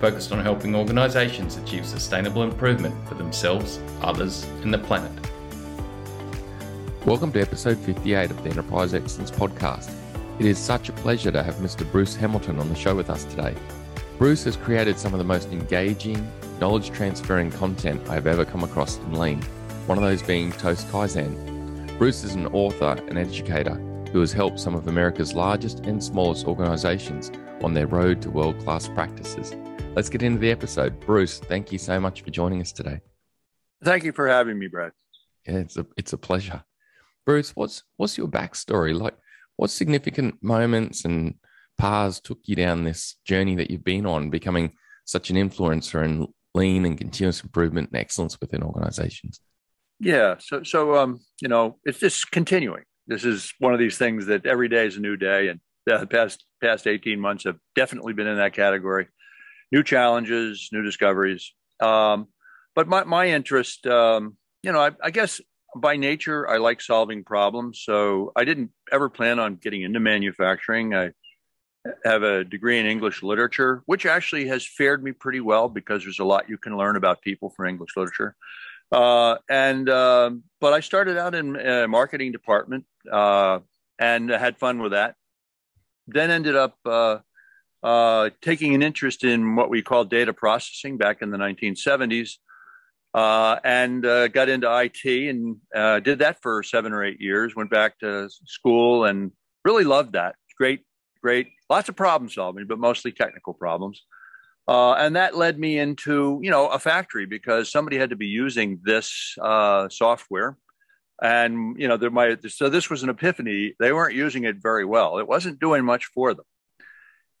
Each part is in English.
focused on helping organisations achieve sustainable improvement for themselves, others, and the planet. Welcome to episode 58 of the Enterprise Excellence Podcast. It is such a pleasure to have Mr. Bruce Hamilton on the show with us today. Bruce has created some of the most engaging, knowledge transferring content I have ever come across in Lean, one of those being Toast Kaizen. Bruce is an author and educator who has helped some of America's largest and smallest organizations on their road to world class practices. Let's get into the episode. Bruce, thank you so much for joining us today. Thank you for having me, Brad. Yeah, it's a it's a pleasure. Bruce, what's what's your backstory? Like what significant moments and paths took you down this journey that you've been on, becoming such an influencer in lean and continuous improvement and excellence within organizations? Yeah. So so um, you know, it's just continuing. This is one of these things that every day is a new day. And the past past 18 months have definitely been in that category new challenges, new discoveries. Um, but my, my interest, um, you know, I, I, guess by nature, I like solving problems. So I didn't ever plan on getting into manufacturing. I have a degree in English literature, which actually has fared me pretty well because there's a lot you can learn about people from English literature. Uh, and uh, but I started out in a marketing department uh, and had fun with that. Then ended up uh, taking an interest in what we call data processing back in the 1970s, uh, and uh, got into IT and uh, did that for seven or eight years. Went back to school and really loved that. Great, great, lots of problem solving, but mostly technical problems. Uh, and that led me into you know a factory because somebody had to be using this uh, software and you know there might so this was an epiphany they weren't using it very well it wasn't doing much for them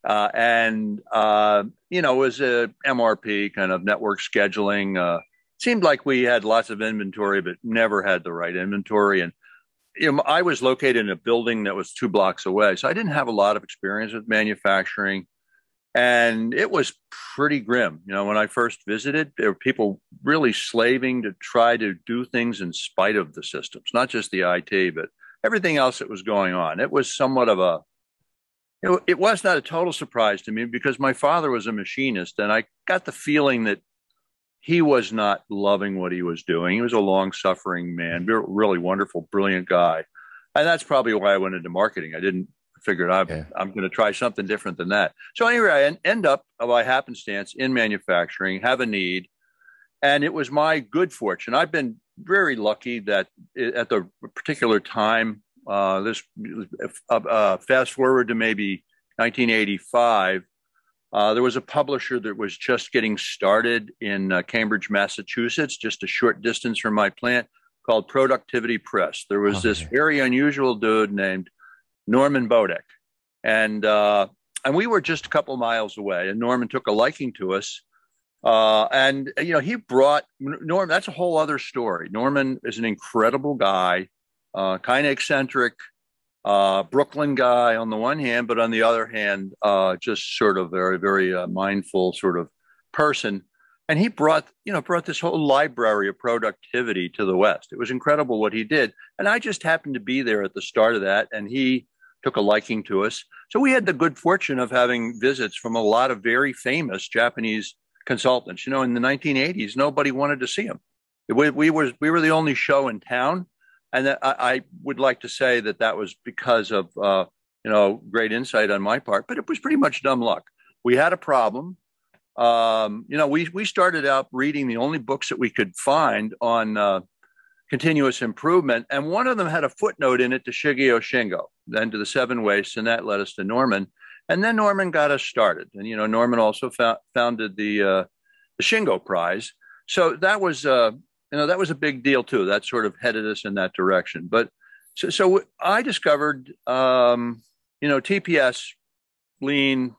uh, and uh, you know, it was a MRP kind of network scheduling. Uh, seemed like we had lots of inventory, but never had the right inventory. And you know, I was located in a building that was two blocks away, so I didn't have a lot of experience with manufacturing. And it was pretty grim. You know, when I first visited, there were people really slaving to try to do things in spite of the systems, not just the IT, but everything else that was going on. It was somewhat of a it, it was not a total surprise to me because my father was a machinist, and I got the feeling that he was not loving what he was doing. He was a long suffering man, really wonderful, brilliant guy. And that's probably why I went into marketing. I didn't figure I'm, yeah. I'm going to try something different than that. So anyway, I end up by happenstance in manufacturing, have a need. And it was my good fortune. I've been very lucky that at the particular time uh, this uh, uh, fast forward to maybe 1985. Uh, there was a publisher that was just getting started in uh, Cambridge, Massachusetts, just a short distance from my plant, called Productivity Press. There was okay. this very unusual dude named Norman Bodek, and uh, and we were just a couple miles away. And Norman took a liking to us, and you know he brought Norman. That's a whole other story. Norman is an incredible guy uh, kind of eccentric uh, Brooklyn guy on the one hand, but on the other hand, uh, just sort of very, very uh, mindful sort of person. And he brought, you know, brought this whole library of productivity to the West. It was incredible what he did. And I just happened to be there at the start of that. And he took a liking to us. So we had the good fortune of having visits from a lot of very famous Japanese consultants. You know, in the 1980s, nobody wanted to see him. We, we, we were the only show in town and I, I, would like to say that that was because of uh, you know great insight on my part, but it was pretty much dumb luck. We had a problem. Um, you know, we we started out reading the only books that we could find on uh, continuous improvement, and one of them had a footnote in it to Shigeo Shingo, then to the Seven Wastes, and that led us to Norman. And then Norman got us started, and you know, Norman also founded the uh, the Shingo Prize. So that was uh, you know that was a big deal too. That sort of headed us in that direction. But so, so I discovered, um, you know, TPS, lean,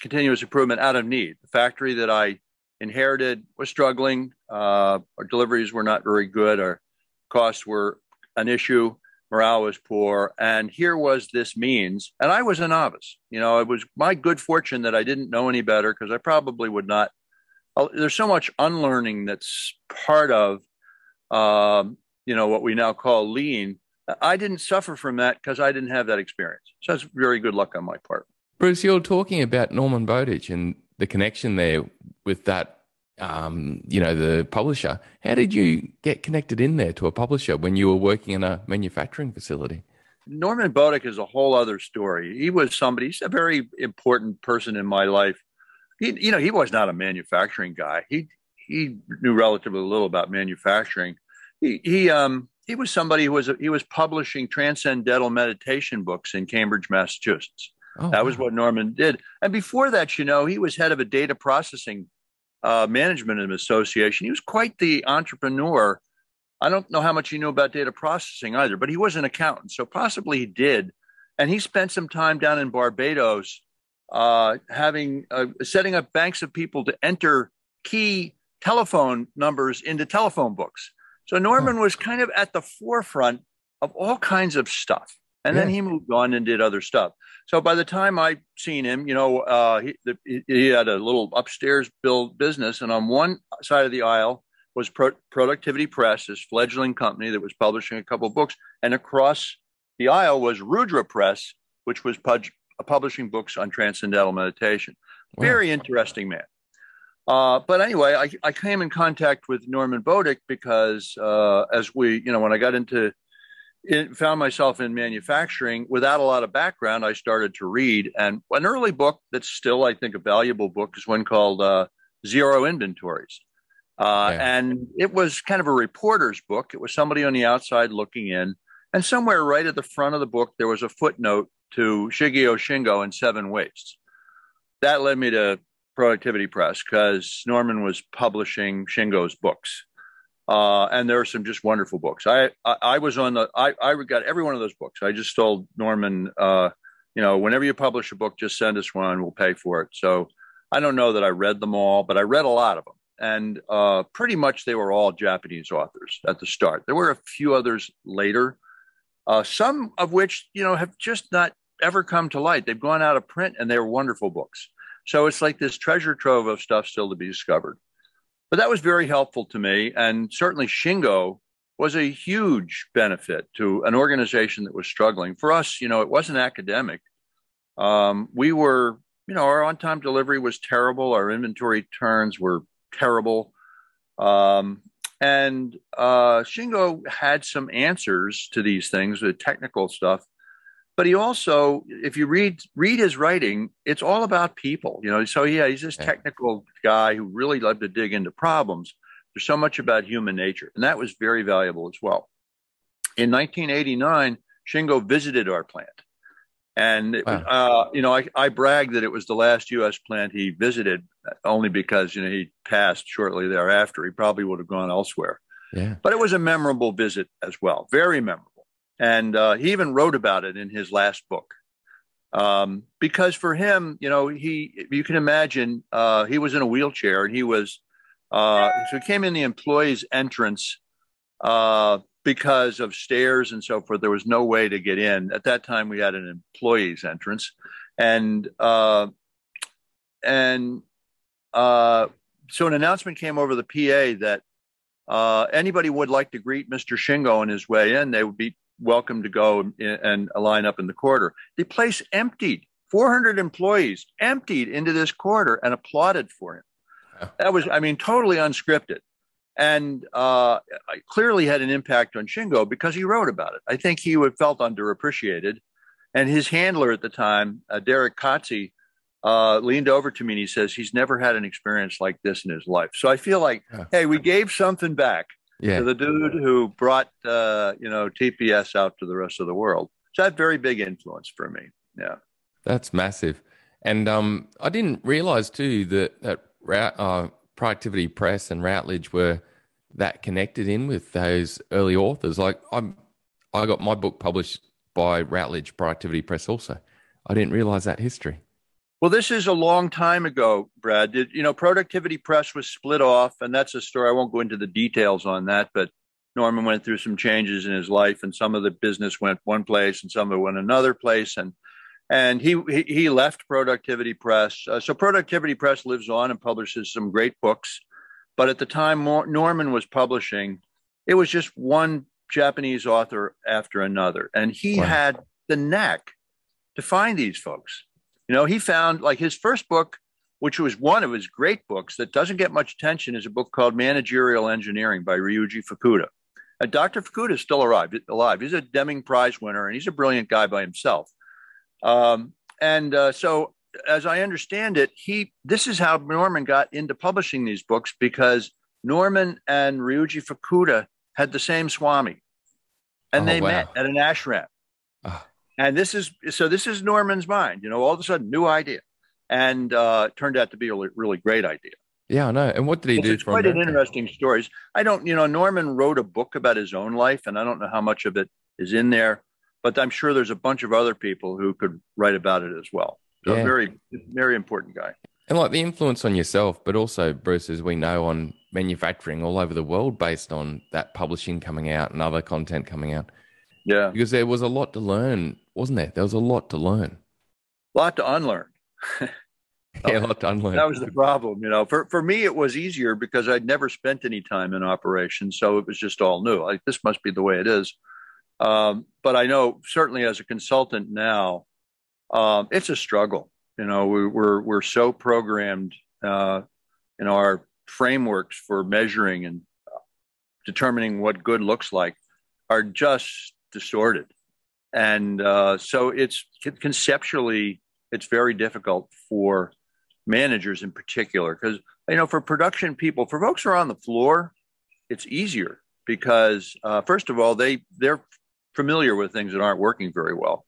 continuous improvement out of need. The factory that I inherited was struggling. Uh, our deliveries were not very good. Our costs were an issue. Morale was poor. And here was this means. And I was a novice. You know, it was my good fortune that I didn't know any better because I probably would not. Uh, there's so much unlearning that's part of, um, you know, what we now call lean. I didn't suffer from that because I didn't have that experience. So that's very good luck on my part. Bruce, you're talking about Norman Bodek and the connection there with that, um, you know, the publisher. How did you get connected in there to a publisher when you were working in a manufacturing facility? Norman Bodek is a whole other story. He was somebody, he's a very important person in my life. He, you know, he was not a manufacturing guy. He, he knew relatively little about manufacturing. He, he, um, he was somebody who was, he was publishing transcendental meditation books in Cambridge, Massachusetts. Oh, that was what Norman did. And before that, you know, he was head of a data processing uh, management association. He was quite the entrepreneur. I don't know how much he knew about data processing either, but he was an accountant, so possibly he did. And he spent some time down in Barbados, uh, having uh, setting up banks of people to enter key telephone numbers into telephone books. So Norman was kind of at the forefront of all kinds of stuff. And yeah. then he moved on and did other stuff. So by the time I seen him, you know, uh, he, the, he had a little upstairs build business, and on one side of the aisle was Pro- Productivity Press, his fledgling company that was publishing a couple books, and across the aisle was Rudra Press, which was pub- publishing books on transcendental meditation. Wow. Very interesting man. Uh, but anyway, I, I, came in contact with Norman Bodek because uh, as we, you know, when I got into it, found myself in manufacturing without a lot of background. I started to read, and an early book that's still, I think, a valuable book is one called uh, Zero Inventories. Uh, yeah. And it was kind of a reporter's book. It was somebody on the outside looking in. And somewhere right at the front of the book, there was a footnote to Shigeo Shingo and Seven Wastes. That led me to Productivity Press because Norman was publishing Shingo's books. Uh, and there are some just wonderful books. I, I, I was on the I I got every one of those books. I just told Norman, uh, you know, whenever you publish a book, just send us one. We'll pay for it. So I don't know that I read them all, but I read a lot of them, and uh, pretty much they were all Japanese authors at the start. There were a few others later, uh, some of which you know have just not ever come to light. They've gone out of print, and they're wonderful books. So it's like this treasure trove of stuff still to be discovered. But that was very helpful to me. And certainly Shingo was a huge benefit to an organization that was struggling. For us, you know, it wasn't academic. Um, we were, you know, our on time delivery was terrible. Our inventory turns were terrible. Um, and uh, Shingo had some answers to these things, the technical stuff but he also if you read read his writing it's all about people you know so yeah he's this technical guy who really loved to dig into problems. There's so much about human nature and that was very valuable as well. In 1989 shingo visited our plant. And wow. uh, you know I, I bragged that it was the last us plant he visited only because you know he passed shortly thereafter. He probably would have gone elsewhere. Yeah. but it was a memorable visit as well very memorable and uh, he even wrote about it in his last book. Um, because for him, you know, he, you can imagine, uh, he was in a wheelchair and he was, uh, so he came in the employee's entrance uh, because of stairs and so forth. There was no way to get in. At that time, we had an employee's entrance. And, uh, and uh, so an announcement came over the PA that uh, anybody would like to greet Mr. Shingo on his way in, they would be welcome to go and, line up in the quarter. The place emptied. 400 employees emptied into this quarter and applauded for him. That was, I mean, totally unscripted. And uh, clearly had an impact on Shingo because he wrote about it. I think he would felt underappreciated. And his handler at the time, uh, Derek Kotze, uh, leaned over to me and he says he's never had an experience like this in his life. So I feel like, yeah. hey, we gave something back yeah. to the dude who brought uh, you know TPS out to the rest of the world. So that very big influence for me. Yeah, that's massive. And um, I didn't realize too that that uh, Productivity Press and Routledge were that connected in with those early authors. Like I'm, I got my book published by Routledge Productivity Press also. I didn't realize that history. Well, this is a long time ago, Brad. Did, you know, Productivity Press was split off, and that's a story. I won't go into the details on that, but Norman went through some changes in his life, and some of the business went one place, and some of it went another place, and and he he left Productivity Press. Uh, so Productivity Press lives on and publishes some great books, but at the time Norman was publishing, it was just one Japanese author after another, and he wow. had the knack to find these folks you know, he found like his first book, which was one of his great books that doesn't get much attention, is a book called Managerial Engineering by Ryuji Fukuda. And Dr. Fukuda is still alive. Alive. He's a Deming Prize winner, and he's a brilliant guy by himself. Um, and uh, so, as I understand it, he this is how Norman got into publishing these books because Norman and Ryuji Fukuda had the same Swami, and oh, they wow. met at an ashram. Oh. And this is so this is Norman's mind, you know, all of a sudden new idea. And uh turned out to be a really, great idea. Yeah, I know. And what did he it's, do? It's quite an interesting story. I don't, you know, Norman wrote a book about his own life, and I don't know how much of it is in there, but I'm sure there's a bunch of other people who could write about it as well. So yeah. very, very important guy. And like the influence on yourself, but also Bruce, as we know, on manufacturing all over the world based on that publishing coming out and other content coming out. Yeah. Because there was a lot to learn, wasn't there? There was a lot to learn. A lot to unlearn. yeah, a lot to unlearn. That was the problem. You know, for, for me, it was easier because I'd never spent any time in operations. So it was just all new. Like, this must be the way it is. Um, but I know certainly as a consultant now, um, it's a struggle. You know, we, are we're, we're so programmed uh, in our frameworks for measuring and determining what good looks like are just distorted. And uh, so it's conceptually, it's very difficult for managers in particular because, you know, for production people, for folks who are on the floor, it's easier because, uh, first of all, they, they're familiar with things that aren't working very well.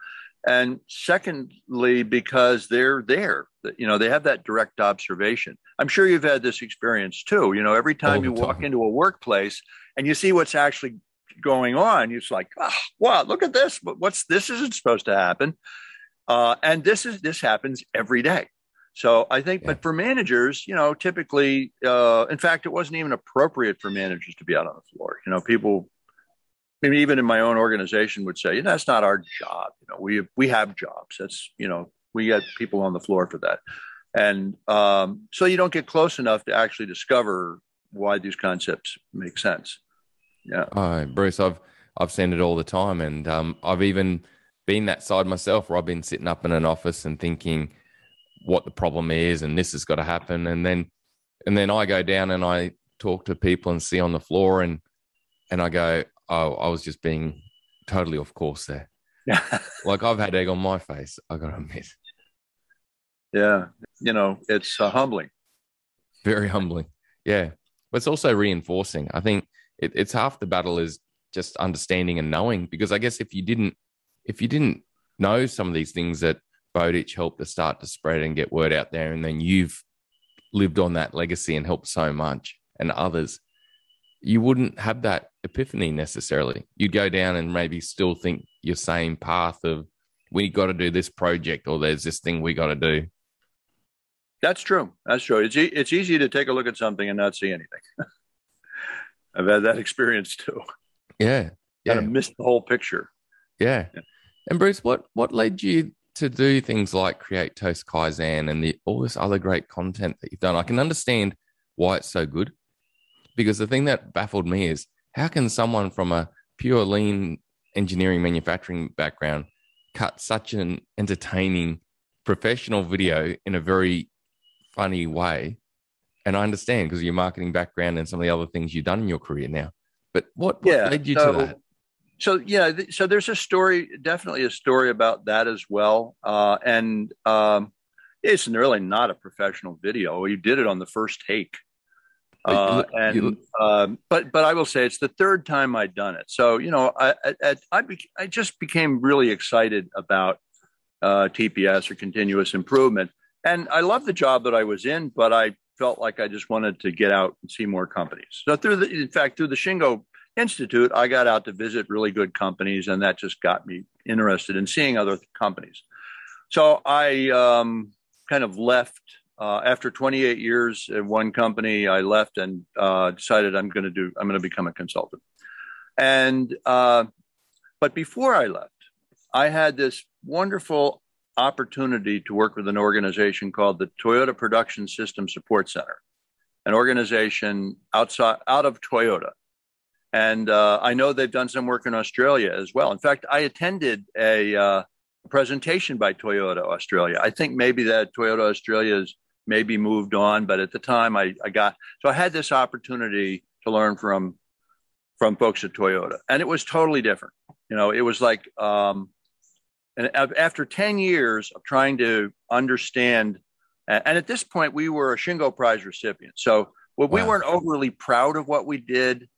And secondly, because they're there, you know, they have that direct observation. I'm sure you've had this experience too. You know, every time you walk into a workplace and you see what's actually going on. It's like, oh, wow, look at this. But what's this isn't supposed to happen. Uh, and this is this happens every day. So I think, yeah. but for managers, you know, typically, uh, in fact, it wasn't even appropriate for managers to be out on the floor. You know, people, maybe even in my own organization, would say, you know, that's not our job. You know, we we have jobs. That's you know, we get people on the floor for that, and um, so you don't get close enough to actually discover why these concepts make sense. Yeah. Oh, Bruce, I've I've seen it all the time, and um, I've even been that side myself, where I've been sitting up in an office and thinking what the problem is, and this has got to happen, and then and then I go down and I talk to people and see on the floor, and and I go, oh, I was just being totally off course there. Yeah. like I've had egg on my face. I got to admit. Yeah, you know, it's uh, humbling. Very humbling. Yeah, but it's also reinforcing. I think it, it's half the battle is just understanding and knowing. Because I guess if you didn't, if you didn't know some of these things that Bodek helped to start to spread and get word out there, and then you've lived on that legacy and helped so much and others, you wouldn't have that epiphany necessarily. You'd go down and maybe still think your same path of we got to do this project or there's this thing we got to do. That's true. That's true. It's e- it's easy to take a look at something and not see anything. I've had that experience too. Yeah. Yeah. Kind of missed the whole picture. Yeah. yeah. And Bruce, what what led you to do things like create Toast Kaizen and the, all this other great content that you've done? I can understand why it's so good. Because the thing that baffled me is how can someone from a pure lean engineering manufacturing background cut such an entertaining professional video in a very funny way and I understand because of your marketing background and some of the other things you've done in your career now. But what, what yeah, led you so, to that? So yeah, so there's a story, definitely a story about that as well. Uh, and um, it's really not a professional video. You did it on the first take. Uh, and um, but but I will say it's the third time I'd done it. So you know, I I, I, be, I just became really excited about uh, TPS or continuous improvement, and I love the job that I was in. But I felt like I just wanted to get out and see more companies. So through the, in fact, through the Shingo Institute, I got out to visit really good companies, and that just got me interested in seeing other companies. So I um, kind of left uh, after 28 years in one company. I left and uh, decided I'm going to do. I'm going to become a consultant. And uh, but before I left, I had this wonderful opportunity to work with an organization called the Toyota Production System Support Center, an organization outside out of Toyota. And uh, I know they've done some work in Australia as well. In fact, I attended a uh, presentation by Toyota Australia. I think maybe that Toyota Australia's maybe moved on, but at the time I, I got so I had this opportunity to learn from from folks at Toyota, and it was totally different. You know, it was like um, and after 10 years of trying to understand, and at this point, we were a Shingo Prize recipient. So well, wow. we weren't overly proud of what we did,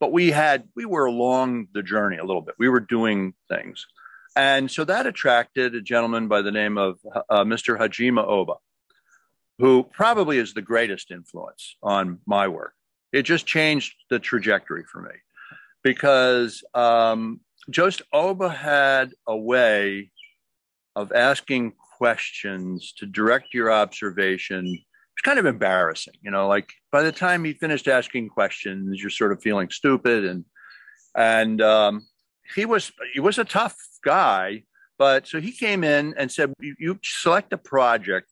but we had, we were along the journey a little bit. We were doing things. And so that attracted a gentleman by the name of uh, Mr. Hajime Oba, who probably is the greatest influence on my work. It just changed the trajectory for me because um, Jost Oba had a way of asking questions to direct your observation. It's kind of embarrassing, you know, like by the time he finished asking questions, you're sort of feeling stupid and and um, he was he was a tough guy, but so he came in and said, you, you select a project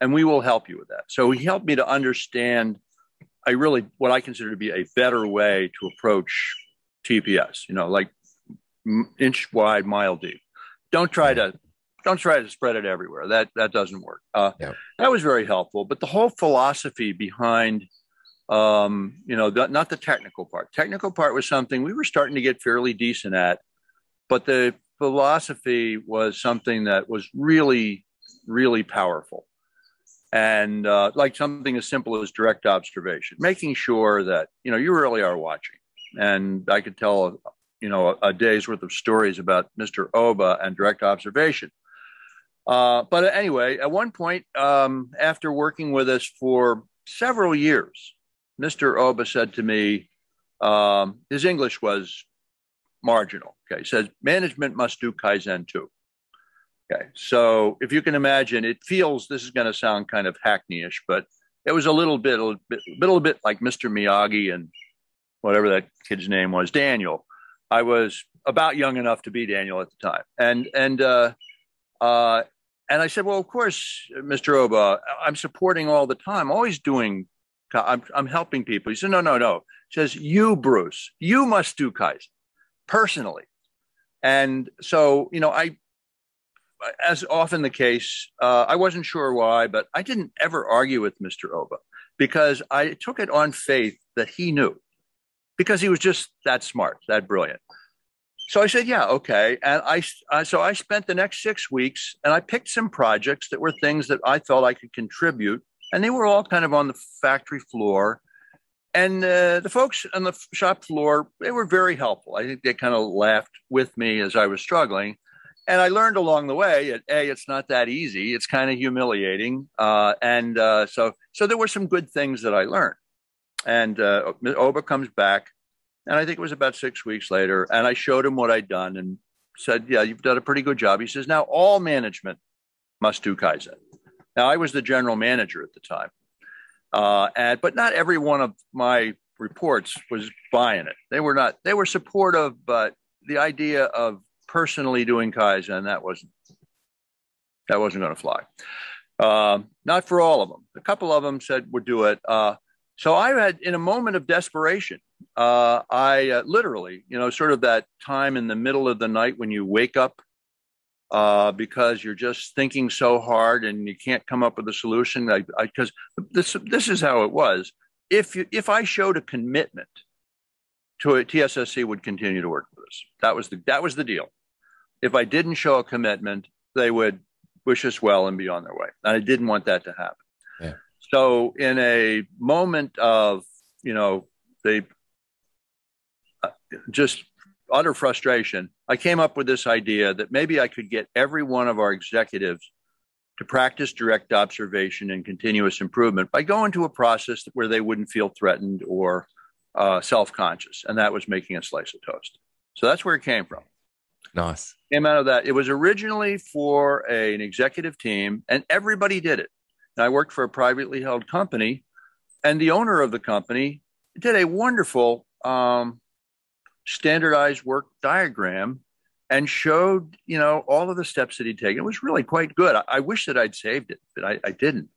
and we will help you with that. So he helped me to understand I really what I consider to be a better way to approach TPS, you know, like inch wide, mile deep. Don't try to don't try to spread it everywhere. That that doesn't work. Uh, yeah. That was very helpful. But the whole philosophy behind, um, you know, the, not the technical part. Technical part was something we were starting to get fairly decent at, but the philosophy was something that was really, really powerful. And uh, like something as simple as direct observation, making sure that you know you really are watching. And I could tell you know, a, a, day's worth of stories about Mr. Oba and direct observation. Uh, but anyway, at one point, um, after working with us for several years, Mr. Oba said to me, um, his English was marginal. Okay, he says management must do kaizen too. Okay, so if you can imagine, it feels this is going to sound kind of hackneyish, but it was a little bit, a little bit, a little bit like Mr. Miyagi and whatever that kid's name was, Daniel. I was about young enough to be Daniel at the time, and and uh, uh, and I said, well, of course, Mr. Oba, I'm supporting all the time, always doing. I'm I'm helping people. He said, no, no, no. He says you, Bruce, you must do Kaizen personally, and so you know, I as often the case, uh, I wasn't sure why, but I didn't ever argue with Mr. Oba because I took it on faith that he knew because he was just that smart, that brilliant. So I said, yeah, okay. And I, so I spent the next six weeks and I picked some projects that were things that I felt I could contribute. And they were all kind of on the factory floor. And uh, the folks on the shop floor, they were very helpful. I think they kind of laughed with me as I was struggling. And I learned along the way that A, it's not that easy. It's kind of humiliating. Uh, and uh, so, so there were some good things that I learned. And uh, Oba comes back, and I think it was about six weeks later, and I showed him what I'd done and said, "Yeah, you've done a pretty good job." He says, "Now all management must do kaizen." Now I was the general manager at the time, uh, and but not every one of my reports was buying it. They were not. They were supportive, but the idea of personally doing kaizen that wasn't that wasn't going to fly. Uh, not for all of them. A couple of them said would do it. Uh, so I had, in a moment of desperation, uh, I uh, literally, you know, sort of that time in the middle of the night when you wake up uh, because you're just thinking so hard and you can't come up with a solution. Because this this is how it was. If you, if I showed a commitment to it, TSSC would continue to work with us. That was the that was the deal. If I didn't show a commitment, they would wish us well and be on their way. And I didn't want that to happen. Yeah. So, in a moment of, you know, the uh, just utter frustration, I came up with this idea that maybe I could get every one of our executives to practice direct observation and continuous improvement by going to a process where they wouldn't feel threatened or uh, self conscious. And that was making a slice of toast. So that's where it came from. Nice. Came out of that. It was originally for a, an executive team, and everybody did it. I worked for a privately held company, and the owner of the company did a wonderful um, standardized work diagram and showed, you know, all of the steps that he'd taken. It was really quite good. I, I wish that I'd saved it, but I, I didn't.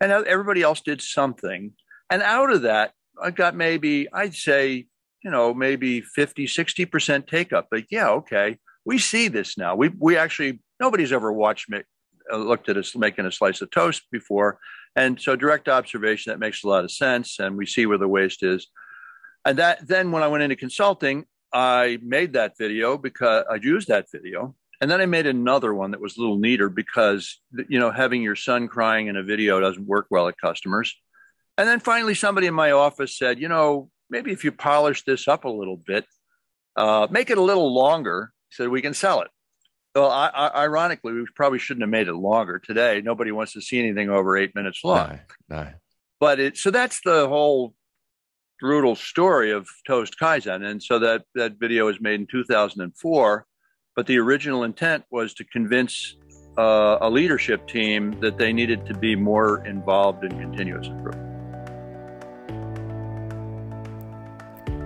And everybody else did something. And out of that, I got maybe, I'd say, you know, maybe 50, 60% take up. But yeah, okay, we see this now. We, we actually, nobody's ever watched me, looked at us making a slice of toast before. And so direct observation, that makes a lot of sense. And we see where the waste is. And that then when I went into consulting, I made that video because I used that video. And then I made another one that was a little neater because, you know, having your son crying in a video doesn't work well at customers. And then finally, somebody in my office said, you know, maybe if you polish this up a little bit, uh, make it a little longer so we can sell it. Well, I, I, ironically, we probably shouldn't have made it longer today. Nobody wants to see anything over eight minutes long. No, no. But it, so that's the whole brutal story of Toast Kaizen. And so that, that video was made in 2004. But the original intent was to convince uh, a leadership team that they needed to be more involved in continuous improvement.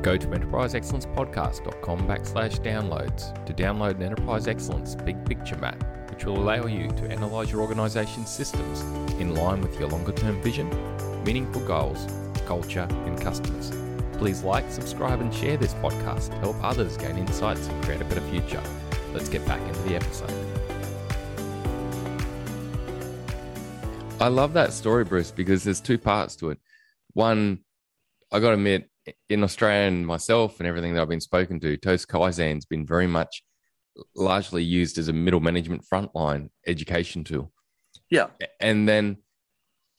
Go to enterpriseexcellencepodcast.com backslash downloads to download an Enterprise Excellence Big Picture Map, which will allow you to analyze your organization's systems in line with your longer term vision, meaningful goals, culture, and customers. Please like, subscribe, and share this podcast to help others gain insights and create a better future. Let's get back into the episode. I love that story, Bruce, because there's two parts to it. One, I got to admit, in Australia and myself and everything that I've been spoken to, Toast Kaizen's been very much largely used as a middle management frontline education tool. Yeah. And then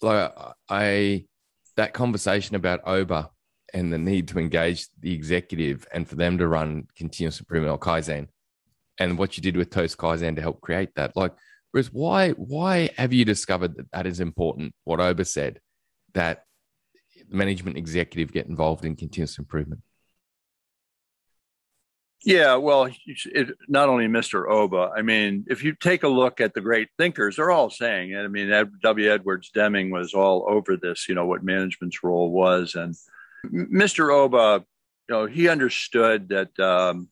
like I that conversation about OBA and the need to engage the executive and for them to run continuous improvement or Kaizen and what you did with Toast Kaizen to help create that. Like Bruce, why why have you discovered that that is important? What OBA said that management executive get involved in continuous improvement? Yeah, well, it, not only Mr. Oba. I mean, if you take a look at the great thinkers, they're all saying it. I mean, W. Edwards Deming was all over this. You know what management's role was, and Mr. Oba, you know, he understood that. Um,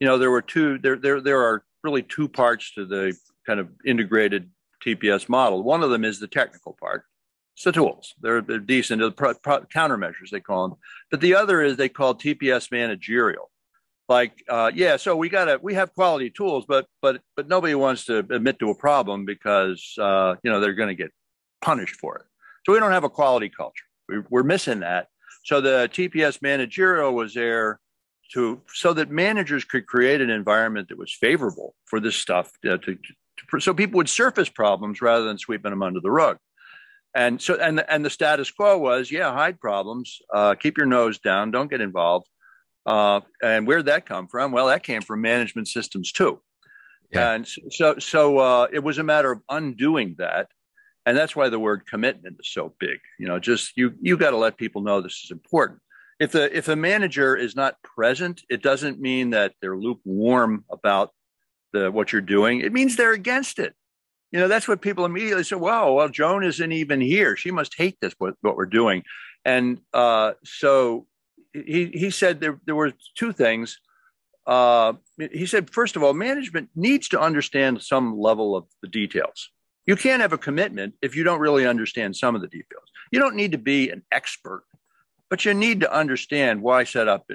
you know, there were two. There, there, there are really two parts to the kind of integrated TPS model. One of them is the technical part, it's the tools. They're, they're decent. The pro, pro, countermeasures, they call them. But the other is they call TPS managerial. Like, uh, yeah, so we got to, we have quality tools, but, but, but nobody wants to admit to a problem because, uh, you know, they're going to get punished for it. So we don't have a quality culture. We, we're missing that. So the TPS managerial was there to, so that managers could create an environment that was favorable for this stuff uh, to, to, so people would surface problems rather than sweeping them under the rug and so and and the status quo was yeah hide problems uh, keep your nose down don't get involved. Uh, and where'd that come from? Well that came from management systems too. Yeah. and so so uh, it was a matter of undoing that. And that's why the word commitment is so big. You know just you you got to let people know this is important. If the if a manager is not present it doesn't mean that they're lukewarm about the what you're doing. It means they're against it you know, that's what people immediately say. Well, well, Joan isn't even here. She must hate this what, what we're doing. And uh, so he he said there there were two things. Uh, he said, first of all, management needs to understand some level of the details. You can't have a commitment if you don't really understand some of the details. You don't need to be an expert, but you need to understand why set up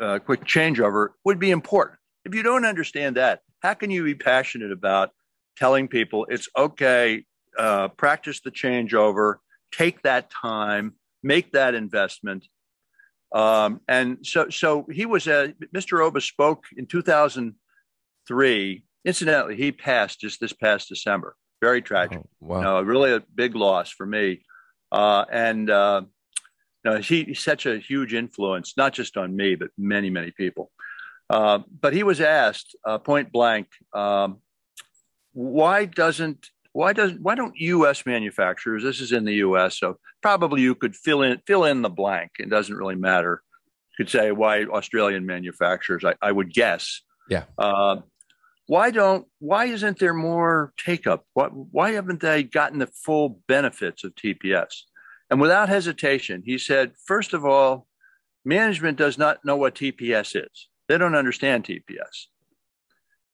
a uh, quick changeover would be important. If you don't understand that, how can you be passionate about telling people it's okay, uh, practice the changeover, take that time, make that investment. Um, and so, so he was a Mr. Oba spoke in 2003. Incidentally, he passed just this past December. Very tragic. Oh, wow. You know, really a big loss for me. Uh, and uh, you know, he, he's such a huge influence, not just on me, but many, many people. Uh, but he was asked uh, point blank, um, why doesn't why doesn't why don't U.S. manufacturers? This is in the U.S., so probably you could fill in fill in the blank. It doesn't really matter. You could say why Australian manufacturers. I, I would guess. Yeah. Uh, why don't why isn't there more take up? Why, why haven't they gotten the full benefits of TPS? And without hesitation, he said, first of all, management does not know what TPS is. They don't understand TPS.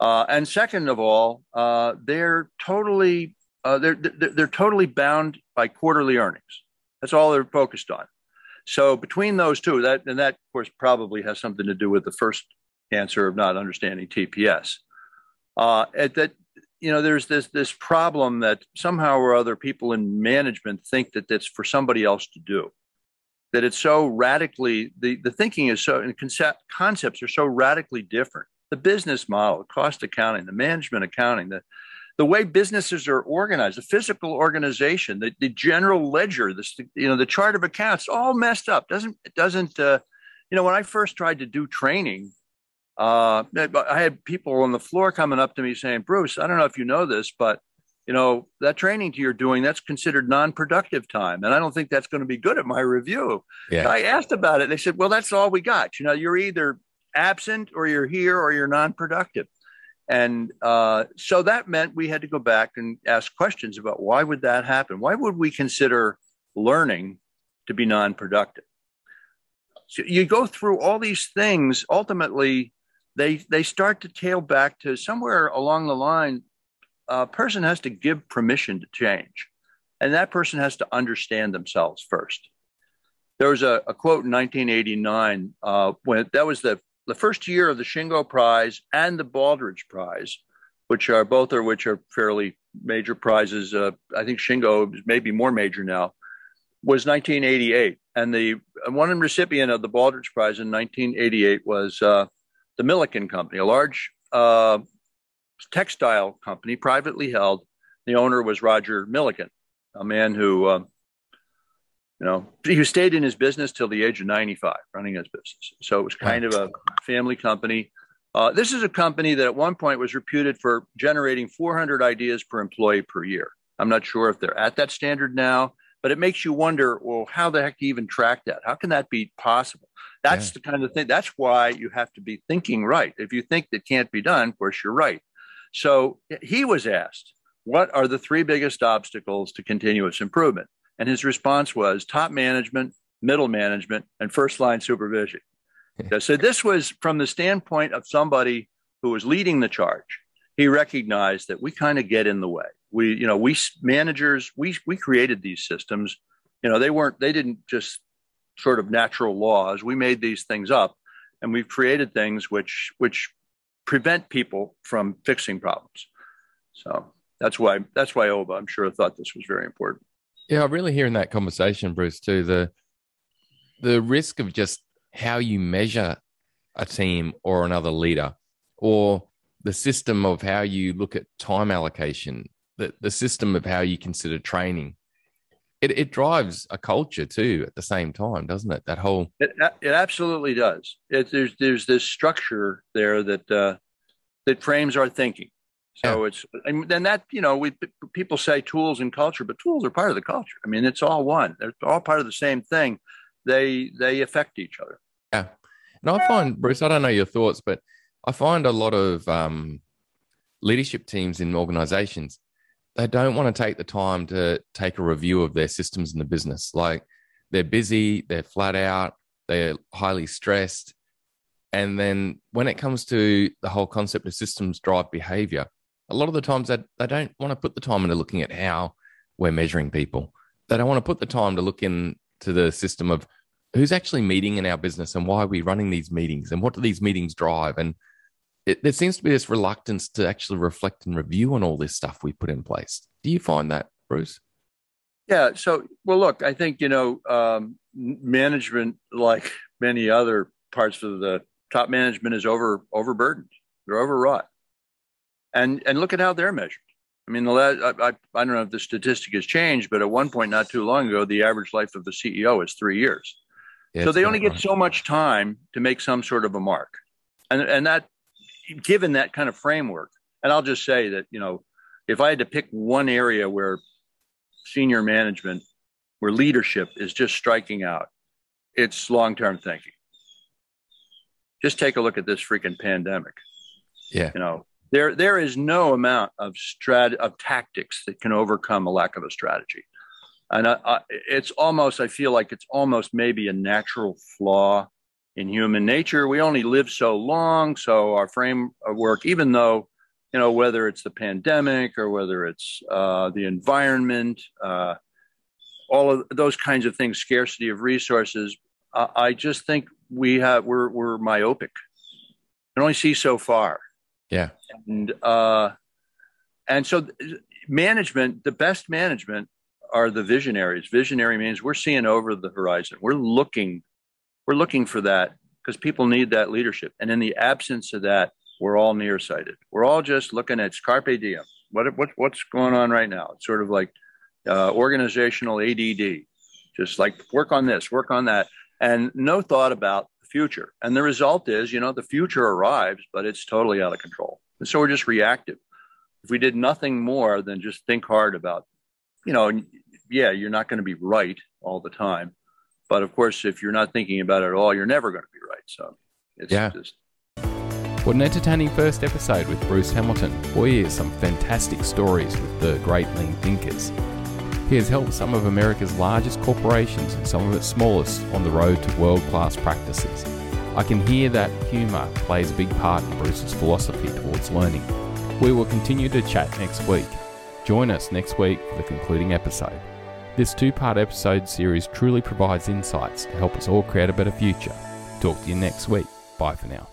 Uh, and second of all, uh, they're totally uh, they're, they're, totally bound by quarterly earnings. That's all they're focused on. So between those two, that and that of course probably has something to do with the first answer of not understanding TPS. Uh, at that, you know, there's this this problem that somehow or other people in management think that that's for somebody else to do. That it's so radically the the thinking is so and concept concepts are so radically different. The business model, the cost accounting, the management accounting, the the way businesses are organized, the physical organization, the, the general ledger, the you know the chart of accounts, all messed up. Doesn't it doesn't uh, you know when I first tried to do training, uh, I had people on the floor coming up to me saying, "Bruce, I don't know if you know this, but you know that training you're doing that's considered non-productive time, and I don't think that's going to be good at my review." Yeah. I asked about it. They said, "Well, that's all we got. You know, you're either absent or you're here or you're non-productive." And uh, so that meant we had to go back and ask questions about why would that happen? Why would we consider learning to be non-productive? So you go through all these things. Ultimately, they they start to tail back to somewhere along the line. A person has to give permission to change, and that person has to understand themselves first. There was a, a quote in 1989 uh, when that was the the first year of the Shingo Prize and the Baldrige Prize, which are both are which are fairly major prizes. Uh, I think Shingo is maybe more major now. Was 1988, and the one recipient of the Baldrige Prize in 1988 was uh, the Milliken Company, a large uh, textile company, privately held. The owner was Roger Milliken, a man who uh, you know, he stayed in his business till the age of 95, running his business. So it was kind of a family company. Uh, this is a company that at one point was reputed for generating 400 ideas per employee per year. I'm not sure if they're at that standard now, but it makes you wonder, well, how the heck do you even track that? How can that be possible? That's yeah. the kind of thing. That's why you have to be thinking right. If you think that can't be done, of course, you're right. So he was asked, what are the three biggest obstacles to continuous improvement? And his response was top management, middle management, and first line supervision. so this was from the standpoint of somebody who was leading the charge. He recognized that we kind of get in the way. We, you know, we managers, we we created these systems. You know, they weren't, they didn't just sort of natural laws. We made these things up, and we've created things which which prevent people from fixing problems. So that's why that's why Oba, I'm sure, thought this was very important. Yeah, I'm really hearing that conversation, Bruce, too. The the risk of just how you measure a team or another leader, or the system of how you look at time allocation, the, the system of how you consider training. It, it drives a culture too at the same time, doesn't it? That whole it, it absolutely does. It, there's there's this structure there that uh, that frames our thinking. So yeah. it's and then that you know we people say tools and culture, but tools are part of the culture. I mean, it's all one. They're all part of the same thing. They they affect each other. Yeah, and I find Bruce. I don't know your thoughts, but I find a lot of um, leadership teams in organizations they don't want to take the time to take a review of their systems in the business. Like they're busy, they're flat out, they're highly stressed. And then when it comes to the whole concept of systems drive behavior, a lot of the times they, don't want to put the time into looking at how we're measuring people. They don't want to put the time to look into the system of who's actually meeting in our business and why are we running these meetings and what do these meetings drive. And it, there seems to be this reluctance to actually reflect and review on all this stuff we put in place. Do you find that, Bruce? Yeah. So, well, look, I think, you know, um, management, like many other parts of the top management, is over overburdened. They're overwrought and and look at how they're measured. I mean, the last, I, I, I don't know if the statistic has changed, but at one point not too long ago, the average life of the CEO is three years. Yeah, so they only get so much time to make some sort of a mark, and and that given that kind of framework, and I'll just say that you know, if I had to pick one area where senior management, where leadership is just striking out, it's long term thinking. Just take a look at this freaking pandemic. Yeah, you know, there there is no amount of strat of tactics that can overcome a lack of a strategy. And I, I, it's almost i feel like it's almost maybe a natural flaw in human nature. We only live so long so our framework even though you know whether it's the pandemic or whether it's uh, the environment uh, all of those kinds of things scarcity of resources uh, i just think we have we're, we're myopic. Can only see so far yeah. And uh, and so management, the best management are the visionaries. Visionary means we're seeing over the horizon. We're looking, we're looking for that because people need that leadership. And in the absence of that, we're all nearsighted. We're all just looking at carpe diem. What, what what's going on right now? It's sort of like uh, organizational ADD. Just like work on this, work on that, and no thought about future. And the result is, you know, the future arrives, but it's totally out of control. And so we're just reactive. If we did nothing more than just think hard about, you know, yeah, you're not going to be right all the time. But of course, if you're not thinking about it at all, you're never going to be right. So it's yeah. just. What an entertaining first episode with Bruce Hamilton. Boy, here's some fantastic stories with the great lean thinkers. He has helped some of America's largest corporations and some of its smallest on the road to world class practices. I can hear that humour plays a big part in Bruce's philosophy towards learning. We will continue to chat next week. Join us next week for the concluding episode. This two part episode series truly provides insights to help us all create a better future. Talk to you next week. Bye for now.